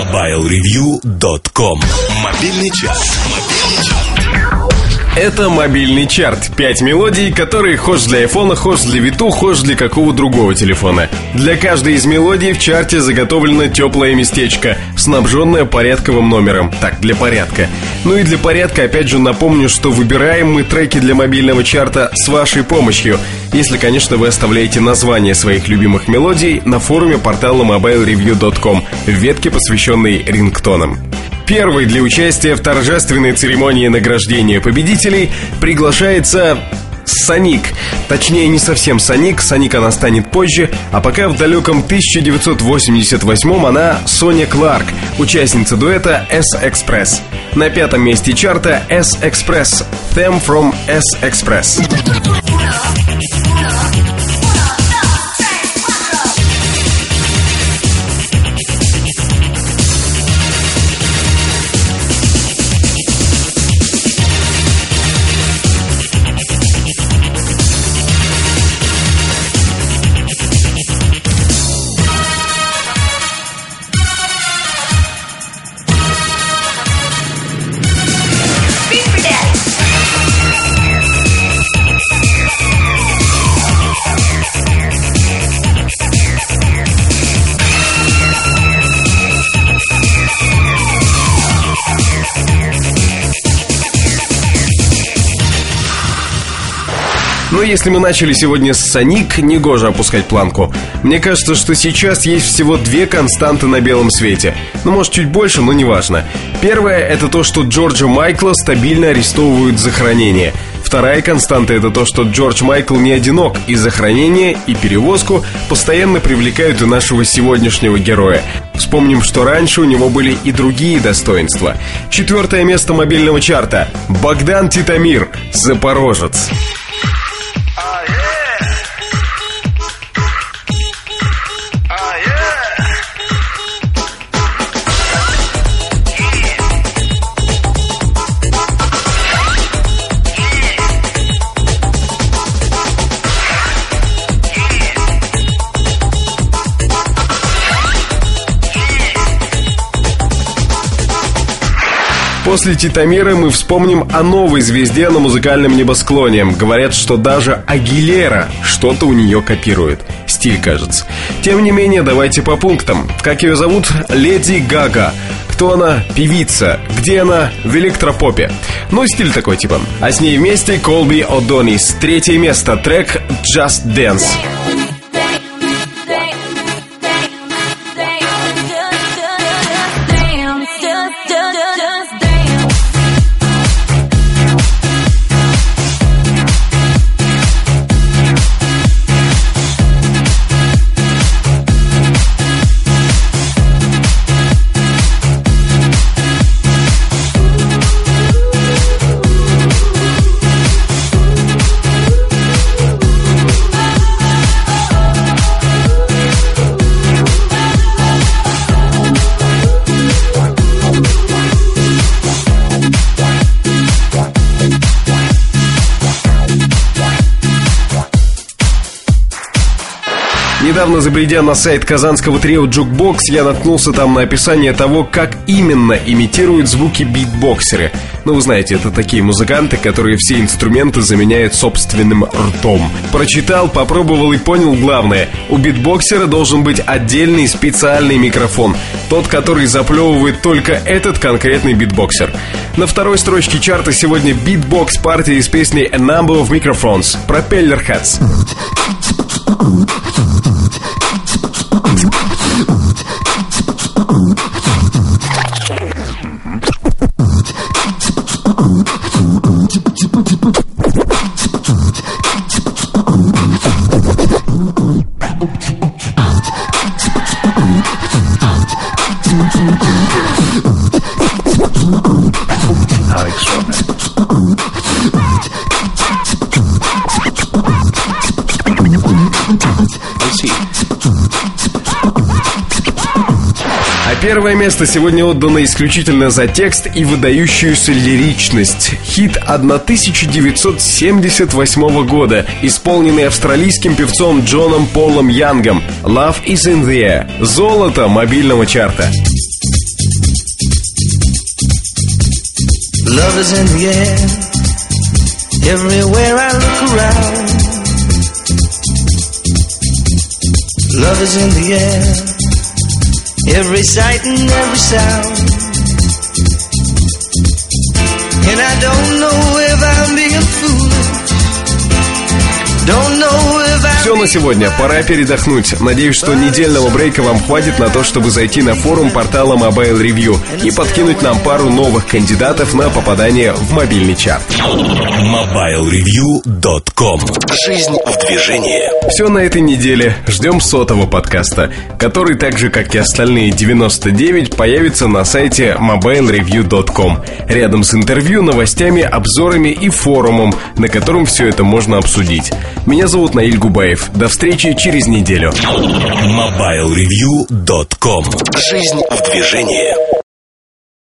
MobileReview.com Мобильный час. Это мобильный чарт. Пять мелодий, которые хошь для айфона, хошь для Виту, хошь для какого другого телефона. Для каждой из мелодий в чарте заготовлено теплое местечко, снабженное порядковым номером. Так, для порядка. Ну и для порядка опять же напомню, что выбираем мы треки для мобильного чарта с вашей помощью. Если, конечно, вы оставляете название своих любимых мелодий на форуме портала mobilereview.com в ветке, посвященной рингтонам. Первый для участия в торжественной церемонии награждения победителей приглашается Соник. Точнее, не совсем Соник, Соник она станет позже, а пока в далеком 1988 она Соня Кларк, участница дуэта S-Express. На пятом месте чарта S-Express, Them from S-Express. Но если мы начали сегодня с Соник, негоже опускать планку. Мне кажется, что сейчас есть всего две константы на белом свете. Ну, может, чуть больше, но неважно. Первое – это то, что Джорджа Майкла стабильно арестовывают за хранение. Вторая константа – это то, что Джордж Майкл не одинок, и за хранение, и перевозку постоянно привлекают и нашего сегодняшнего героя. Вспомним, что раньше у него были и другие достоинства. Четвертое место мобильного чарта – Богдан Титамир, Запорожец. После Титамира мы вспомним о новой звезде на музыкальном небосклоне. Говорят, что даже Агилера что-то у нее копирует. Стиль, кажется. Тем не менее, давайте по пунктам. Как ее зовут? Леди Гага. Кто она? Певица. Где она? В электропопе. Ну, стиль такой типа. А с ней вместе Колби О'Донис. Третье место. Трек Just Dance. Недавно забредя на сайт казанского трио Jukebox, я наткнулся там на описание того, как именно имитируют звуки битбоксеры. Ну, вы знаете, это такие музыканты, которые все инструменты заменяют собственным ртом. Прочитал, попробовал и понял главное. У битбоксера должен быть отдельный специальный микрофон. Тот, который заплевывает только этот конкретный битбоксер. На второй строчке чарта сегодня битбокс партия из песни A Number of Microphones. Propellerheads. Первое место сегодня отдано исключительно за текст и выдающуюся лиричность. Хит 1978 года, исполненный австралийским певцом Джоном Полом Янгом «Love is in the air» — золото мобильного чарта. Love is in the air Everywhere I look around Love is in the air Every sight and every sound. На сегодня, пора передохнуть. Надеюсь, что недельного брейка вам хватит на то, чтобы зайти на форум портала Mobile Review и подкинуть нам пару новых кандидатов на попадание в мобильный чарт. MobileReview.com Жизнь в движении Все на этой неделе. Ждем сотого подкаста, который так же, как и остальные 99, появится на сайте mobilereview.com. Рядом с интервью, новостями, обзорами и форумом, на котором все это можно обсудить. Меня зовут Наиль Губаев. До встречи через неделю. MobileReview.com Жизнь в движении